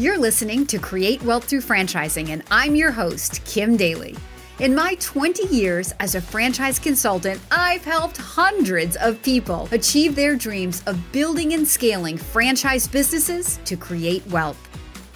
You're listening to Create Wealth Through Franchising, and I'm your host, Kim Daly. In my 20 years as a franchise consultant, I've helped hundreds of people achieve their dreams of building and scaling franchise businesses to create wealth.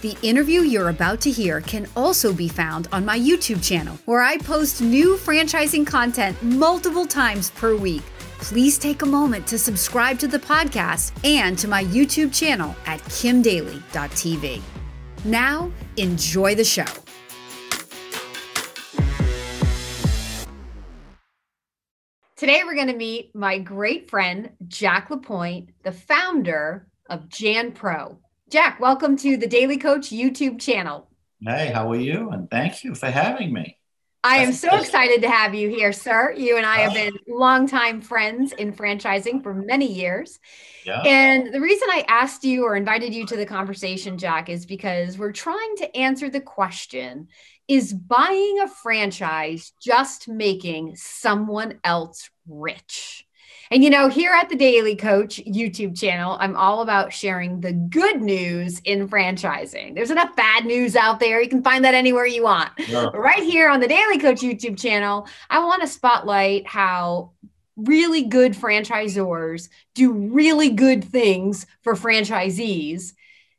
The interview you're about to hear can also be found on my YouTube channel, where I post new franchising content multiple times per week. Please take a moment to subscribe to the podcast and to my YouTube channel at kimdaly.tv. Now, enjoy the show. Today, we're going to meet my great friend, Jack LaPointe, the founder of Jan Pro. Jack, welcome to the Daly Coach YouTube channel. Hey, how are you? And thank you for having me. I am so excited to have you here, sir. You and I have been longtime friends in franchising for many years. Yeah. And the reason I asked you or invited you to the conversation, Jack, is because we're trying to answer the question is buying a franchise just making someone else rich? And you know, here at the Daly Coach YouTube channel, I'm all about sharing the good news in franchising. There's enough bad news out there. You can find that anywhere you want. Yeah. Right here on the Daly Coach YouTube channel, I want to spotlight how really good franchisors do really good things for franchisees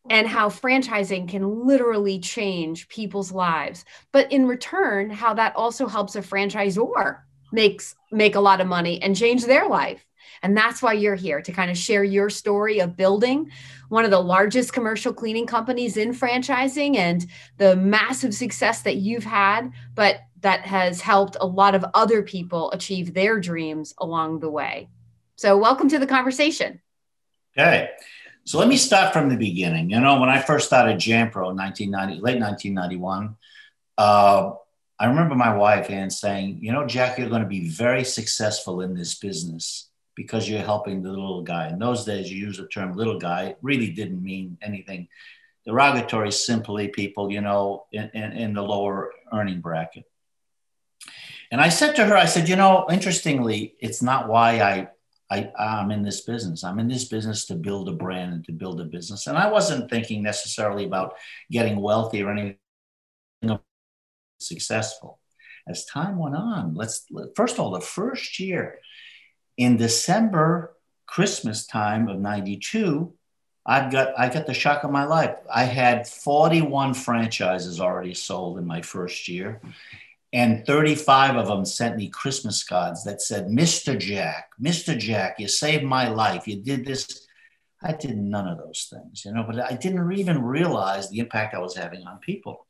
and how franchising can literally change people's lives. But in return, how that also helps a franchisor makes make a lot of money and change their life. And that's why you're here to kind of share your story of building one of the largest commercial cleaning companies in franchising and the massive success that you've had, but that has helped a lot of other people achieve their dreams along the way. So, welcome to the conversation. Okay. So let me start from the beginning. You know, when I first started Janpro in 1990, late 1991, uh, I remember my wife Ann saying, "You know, Jack, you're going to be very successful in this business because you're helping the little guy." In those days, you use the term "little guy." It really didn't mean anything derogatory. Simply, people, you know, in, in, in the lower earning bracket. And I said to her, I said, "You know, interestingly, it's not why I I, I'm in this business. I'm in this business to build a brand and to build a business. And I wasn't thinking necessarily about getting wealthy or anything successful. As time went on, let's first of all, the first year in December, Christmas time of 92, I've got I got the shock of my life. I had 41 franchises already sold in my first year. And 35 of them sent me Christmas cards that said, Mr. Jack, Mr. Jack, you saved my life. You did this. I did none of those things, you know, but I didn't even realize the impact I was having on people.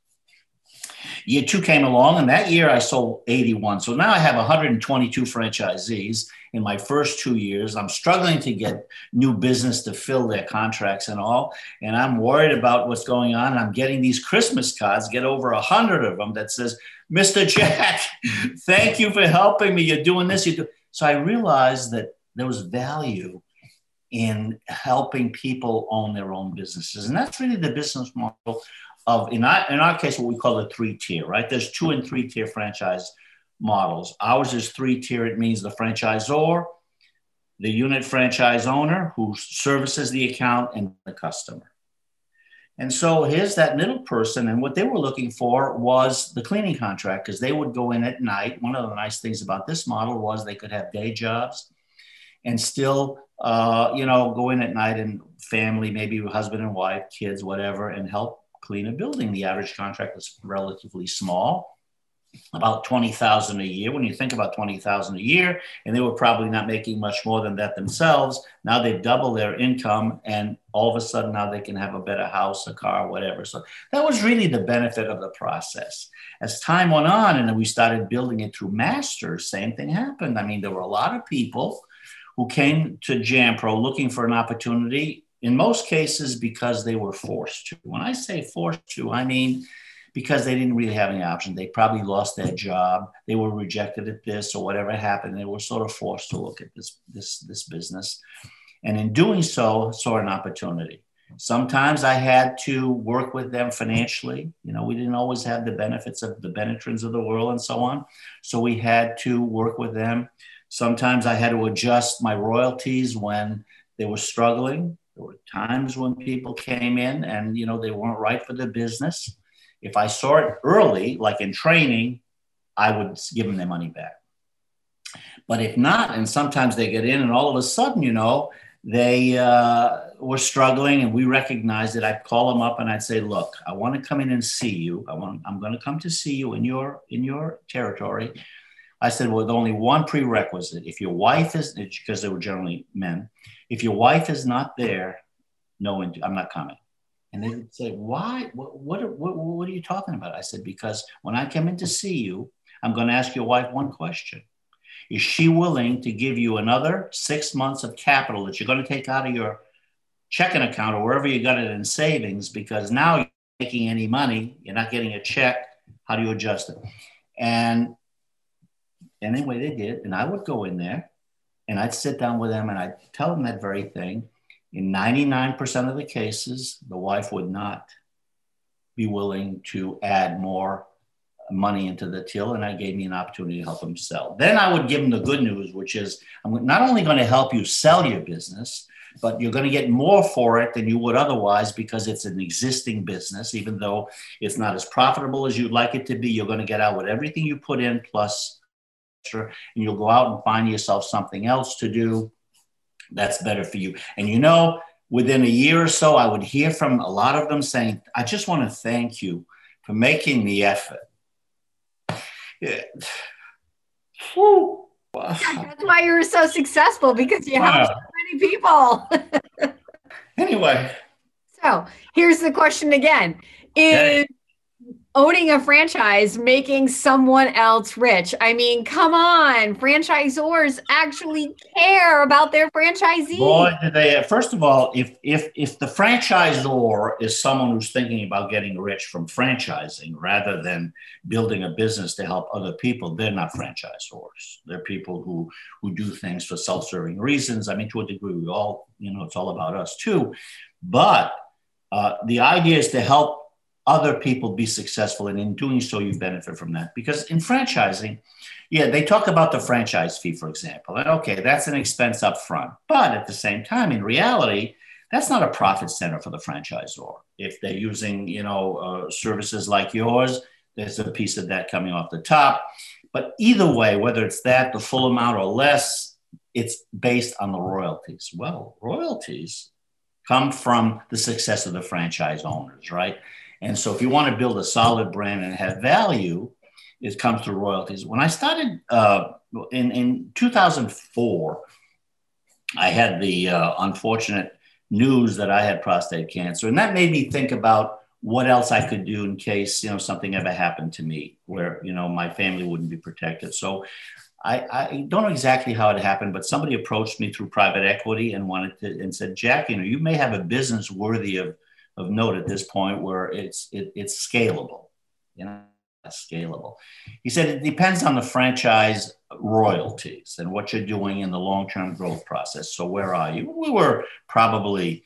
Year two came along, and that year I sold 81. So now I have 122 franchisees in my first two years. I'm struggling to get new business to fill their contracts and all. And I'm worried about what's going on. I'm getting these Christmas cards, get over 100 of them that says, Mr. Jack, thank you for helping me. You're doing this. You do. So I realized that there was value in helping people own their own businesses. And that's really the business model of, in our, in our case, what we call the three tier, right? There's two and three tier franchise models. Ours is three tier. It means the franchisor, the unit franchise owner who services the account, and the customer. And so here's that middle person. And what they were looking for was the cleaning contract because they would go in at night. One of the nice things about this model was they could have day jobs and still, uh, you know, go in at night and family, maybe husband and wife, kids, whatever, and help clean a building. The average contract is relatively small about 20,000 a year. When you think about 20,000 a year, and they were probably not making much more than that themselves, now they've doubled their income and all of a sudden now they can have a better house, a car, whatever. So that was really the benefit of the process. As time went on and we started building it through masters, same thing happened. I mean, there were a lot of people who came to Jan-Pro looking for an opportunity, in most cases because they were forced to. When I say forced to, I mean because they didn't really have any option. They probably lost their job. They were rejected at this or whatever happened. They were sort of forced to look at this, this, this business. And in doing so, saw an opportunity. Sometimes I had to work with them financially. You know, we didn't always have the benefits of the Benetrends of the world and so on. So we had to work with them. Sometimes I had to adjust my royalties when they were struggling There were times when people came in and you know they weren't right for the business. If I saw it early, like in training, I would give them their money back. But if not, and sometimes they get in and all of a sudden, you know, they uh, were struggling and we recognized it. I'd call them up and I'd say, look, I want to come in and see you. I want, I'm going to come to see you in your, in your territory. I said, with only one prerequisite. If your wife is, because they were generally men, if your wife is not there, no, I'm not coming. And they say, why? What, what, what, what are you talking about? I said, because when I come in to see you, I'm going to ask your wife one question. Is she willing to give you another six months of capital that you're going to take out of your checking account or wherever you got it in savings? Because now you're making any money, you're not getting a check. How do you adjust it? And anyway, they did. And I would go in there and I'd sit down with them and I'd tell them that very thing. In 99% of the cases, the wife would not be willing to add more money into the till and I gave me an opportunity to help them sell. Then I would give them the good news, which is I'm not only going to help you sell your business, but you're going to get more for it than you would otherwise because it's an existing business. Even though it's not as profitable as you'd like it to be, you're going to get out with everything you put in plus and you'll go out and find yourself something else to do that's better for you. And you know, within a year or so, I would hear from a lot of them saying, I just want to thank you for making the effort yeah. That's why you were so successful because you helped so many people. anyway. So here's the question again. Is okay owning a franchise making someone else rich. I mean, come on, franchisors actually care about their franchisees. Boy, they! First of all, if if if the franchisor is someone who's thinking about getting rich from franchising rather than building a business to help other people, they're not franchisors. They're people who who do things for self-serving reasons. I mean, to a degree, we all, you know, it's all about us too. But uh, the idea is to help other people be successful. And in doing so, you benefit from that. Because in franchising, yeah, they talk about the franchise fee, for example. And okay, that's an expense up front. But at the same time, in reality, that's not a profit center for the franchisor. If they're using, you know, uh, services like yours, there's a piece of that coming off the top. But either way, whether it's that, the full amount or less, it's based on the royalties. Well, royalties come from the success of the franchise owners, right? And so if you want to build a solid brand and have value, it comes through royalties. When I started uh, in, in 2004, I had the uh, unfortunate news that I had prostate cancer. And that made me think about what else I could do in case, you know, something ever happened to me where, you know, my family wouldn't be protected. So I, I, don't know exactly how it happened, but somebody approached me through private equity and wanted to and said, Jack, you know, you may have a business worthy of of note at this point where it's it, it's scalable. You know, scalable. He said it depends on the franchise royalties and what you're doing in the long-term growth process. So where are you? We were probably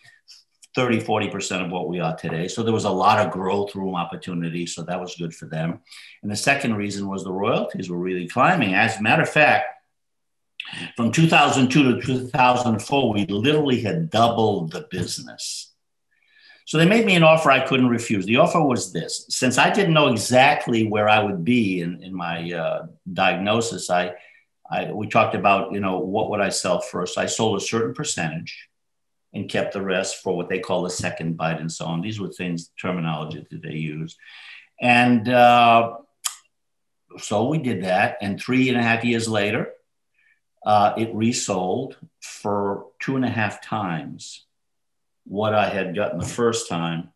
30, 40% of what we are today. So there was a lot of growth room opportunity. So that was good for them. And the second reason was the royalties were really climbing. As a matter of fact, from 2002 to 2004, we literally had doubled the business. So they made me an offer I couldn't refuse. The offer was this since I didn't know exactly where I would be in, in my uh, diagnosis, I, I, we talked about, you know, what would I sell first? I sold a certain percentage and kept the rest for what they call the second bite and so on. These were things, terminology that they use. And uh, so we did that. And three and a half years later, uh, it resold for two and a half times what I had gotten the first time.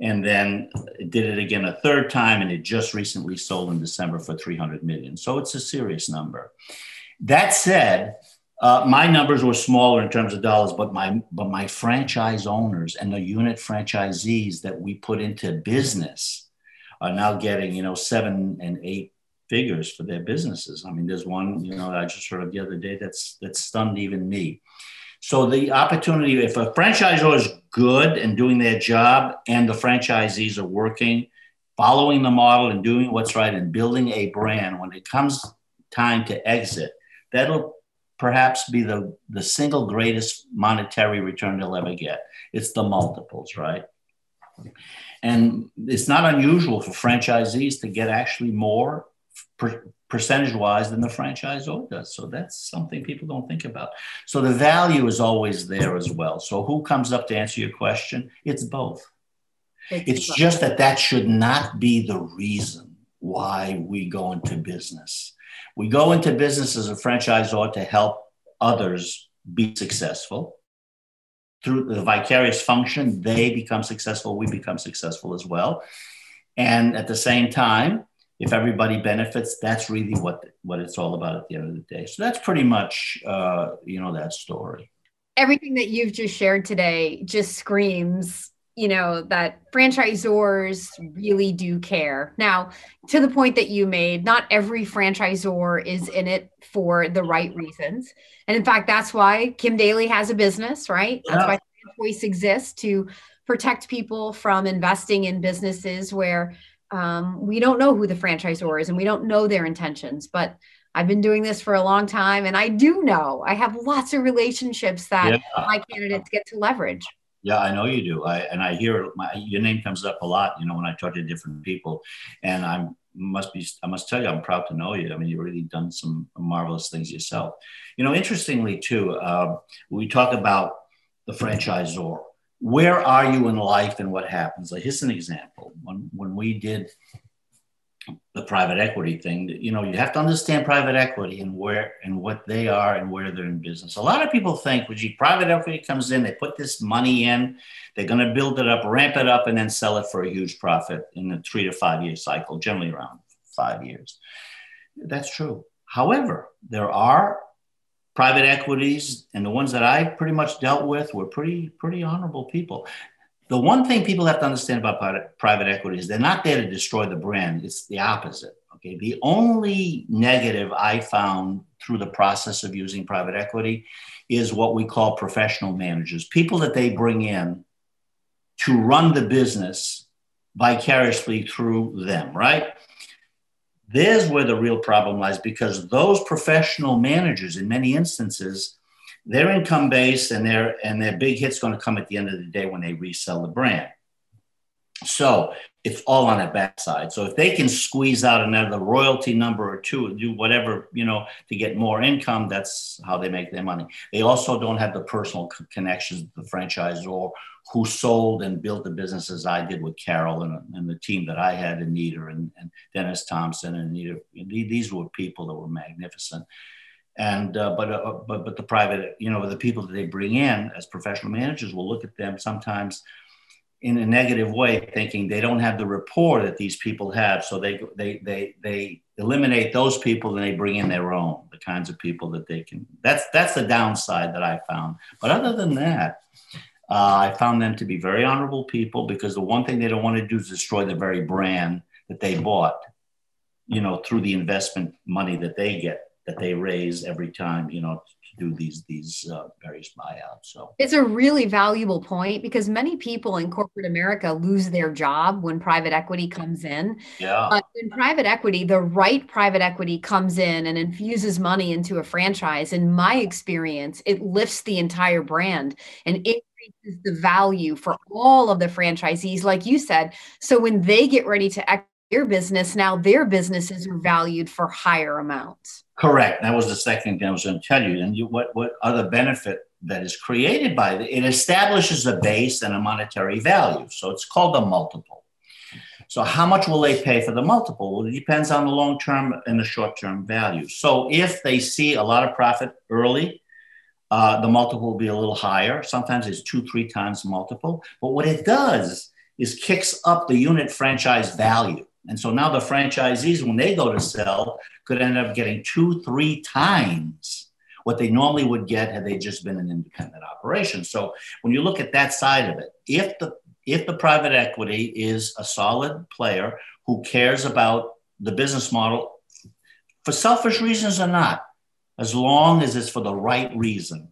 And then did it again a third time, and it just recently sold in December for 300 million. So it's a serious number. That said, uh, my numbers were smaller in terms of dollars, but my but my franchise owners and the unit franchisees that we put into business are now getting you know seven and eight figures for their businesses. I mean, there's one you know I just heard of the other day that's that stunned even me. So the opportunity, if a franchisor is good and doing their job and the franchisees are working, following the model and doing what's right and building a brand, when it comes time to exit, that'll perhaps be the, the single greatest monetary return they'll ever get. It's the multiples, right? And it's not unusual for franchisees to get actually more percentage wise than the franchisor does. So that's something people don't think about. So the value is always there as well. So who comes up to answer your question? It's both. It's, it's just that that should not be the reason why we go into business. We go into business as a franchisor to help others be successful. Through the vicarious function, they become successful, we become successful as well. And at the same time, if everybody benefits, that's really what what it's all about at the end of the day. So that's pretty much uh, you know that story. Everything that you've just shared today just screams you know that franchisors really do care now to the point that you made not every franchisor is in it for the right reasons and in fact that's why kim daly has a business right that's yeah. why choice exists to protect people from investing in businesses where um, we don't know who the franchisor is and we don't know their intentions but i've been doing this for a long time and i do know i have lots of relationships that yeah. my candidates get to leverage yeah, I know you do. I, and I hear my, your name comes up a lot, you know, when I talk to different people. And I'm must be, I must tell you, I'm proud to know you. I mean, you've really done some marvelous things yourself. You know, interestingly, too, uh, we talk about the franchisor. Where are you in life and what happens? Like, here's an example. When, when we did the private equity thing you know you have to understand private equity and where and what they are and where they're in business a lot of people think well gee private equity comes in they put this money in they're going to build it up ramp it up and then sell it for a huge profit in a three to five year cycle generally around five years that's true however there are private equities and the ones that i pretty much dealt with were pretty pretty honorable people the one thing people have to understand about private equity is they're not there to destroy the brand. It's the opposite. Okay. The only negative I found through the process of using private equity is what we call professional managers, people that they bring in to run the business vicariously through them, right? There's where the real problem lies because those professional managers, in many instances, their income base and their and their big hit's going to come at the end of the day when they resell the brand. So it's all on that backside. So if they can squeeze out another royalty number or two, do whatever you know to get more income, that's how they make their money. They also don't have the personal connections with the franchisor who sold and built the businesses I did with Carol and, and the team that I had, Anita and, and Dennis Thompson and Anita. These were people that were magnificent and uh, but, uh, but but the private you know the people that they bring in as professional managers will look at them sometimes in a negative way thinking they don't have the rapport that these people have. So they they they they eliminate those people and they bring in their own the kinds of people that they can that's that's the downside that i found. But other than that uh, i found them to be very honorable people because the one thing they don't want to do is destroy the very brand that they bought you know through the investment money that they get that they raise every time, you know, do these these uh, various buyouts. So it's a really valuable point because many people in corporate America lose their job when private equity comes in. Yeah. But in private equity, the right private equity comes in and infuses money into a franchise. In my experience, it lifts the entire brand and increases the value for all of the franchisees, like you said. So when they get ready to exit their business, now their businesses are valued for higher amounts. Correct. That was the second thing I was going to tell you. And you, what, what other benefit that is created by it? It establishes a base and a monetary value. So it's called a multiple. So how much will they pay for the multiple? Well, it depends on the long term and the short term value. So if they see a lot of profit early, uh, the multiple will be a little higher. Sometimes it's two, three times multiple. But what it does is kicks up the unit franchise value. And so now the franchisees, when they go to sell, could end up getting two, three times what they normally would get had they just been an independent operation. So when you look at that side of it, if the if the private equity is a solid player who cares about the business model for selfish reasons or not, as long as it's for the right reason,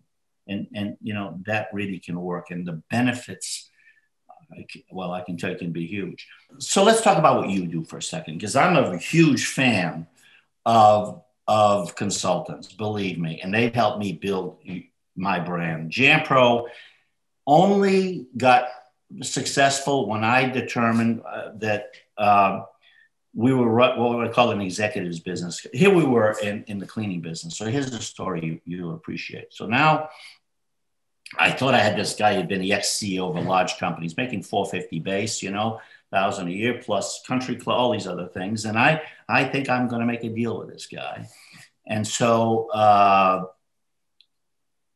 and and you know that really can work, and the benefits well, I can tell you can be huge. So let's talk about what you do for a second, because I'm a huge fan of of consultants, believe me, and they've helped me build my brand. JanPro only got successful when I determined uh, that uh, we were what we call an executives business. Here we were in, in the cleaning business. So here's the story you, you'll appreciate. So now I thought I had this guy who'd been the ex-CEO of a large company. He's making 450 base, you know, thousand a year plus country club, all these other things. And I, I think I'm going to make a deal with this guy. And so uh,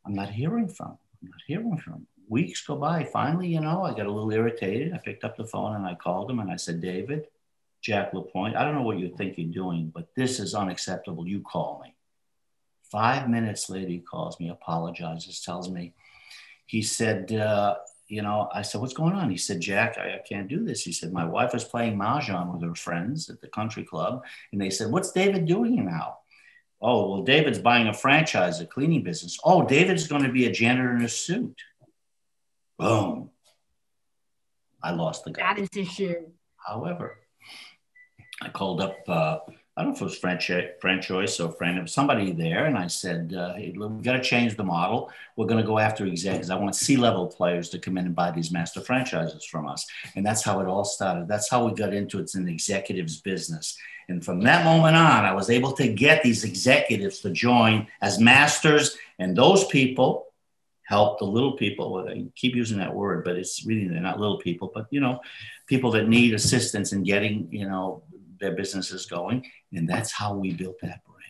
I'm not hearing from him. I'm not hearing from him. Weeks go by. Finally, you know, I got a little irritated. I picked up the phone and I called him and I said, David, Jack LaPointe, I don't know what you think you're doing, but this is unacceptable. You call me. Five minutes later, he calls me, apologizes, tells me, he said, uh, you know, I said, what's going on? He said, Jack, I, I, can't do this. He said, my wife is playing Mahjong with her friends at the country club. And they said, what's David doing now? Oh, well, David's buying a franchise, a cleaning business. Oh, David's going to be a janitor in a suit. Boom. I lost the guy. That is issue. However, I called up, uh, I don't know if it was French, FranChoice or friend, of somebody there, and I said, uh, hey, we've got to change the model. We're going to go after execs. I want C-level players to come in and buy these master franchises from us. And that's how it all started. That's how we got into it. It's an executives business. And from that moment on, I was able to get these executives to join as masters, and those people help the little people. I keep using that word, but it's really they're not little people, but you know, people that need assistance in getting you know their businesses going, and that's how we built that brand.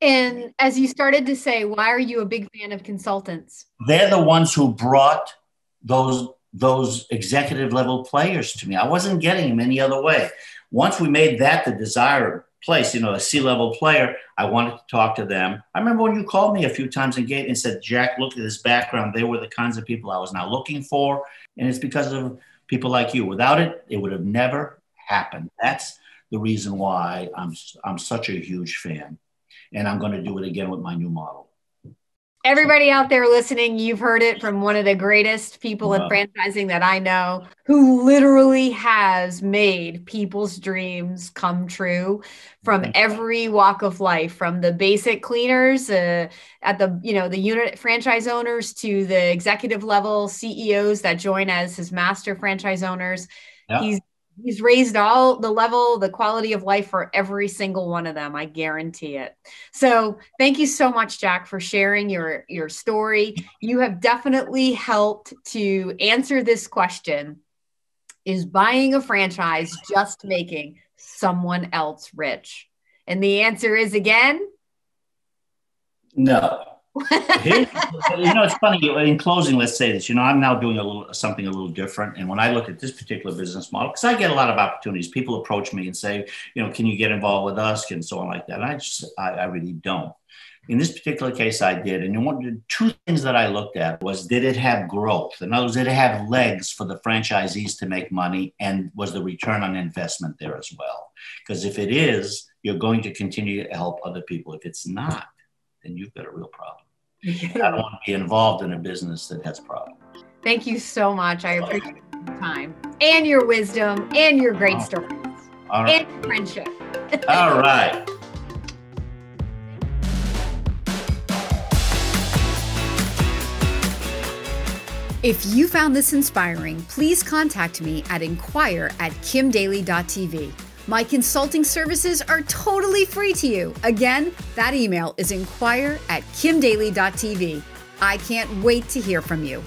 And as you started to say, why are you a big fan of consultants? They're the ones who brought those those executive level players to me. I wasn't getting them any other way. Once we made that the desired place, you know, a C-level player, I wanted to talk to them. I remember when you called me a few times and gave and said, Jack, look at this background. They were the kinds of people I was now looking for. And it's because of people like you. Without it, it would have never happened. That's the reason why I'm, I'm such a huge fan. And I'm going to do it again with my new model. Everybody out there listening, you've heard it from one of the greatest people in franchising that I know who literally has made people's dreams come true from every walk of life from the basic cleaners uh, at the you know the unit franchise owners to the executive level CEOs that join as his master franchise owners. Yeah. He's he's raised all the level the quality of life for every single one of them i guarantee it. So thank you so much jack for sharing your your story. You have definitely helped to answer this question. Is buying a franchise just making someone else rich? And the answer is again? No you know, it's funny. In closing, let's say this. You know, I'm now doing a little something a little different. And when I look at this particular business model, because I get a lot of opportunities, people approach me and say, you know, can you get involved with us and so on like that. And I just, I, I really don't. In this particular case, I did. And one, the two things that I looked at was did it have growth? In other words, did it have legs for the franchisees to make money? And was the return on investment there as well? Because if it is, you're going to continue to help other people. If it's not, then you've got a real problem. I don't want to be involved in a business that has problems. Thank you so much. I appreciate your time and your wisdom and your great stories right. and friendship. All right. If you found this inspiring, please contact me at inquire at kimdaly.tv. My consulting services are totally free to you. Again, that email is inquire at kimdaly.tv. I can't wait to hear from you.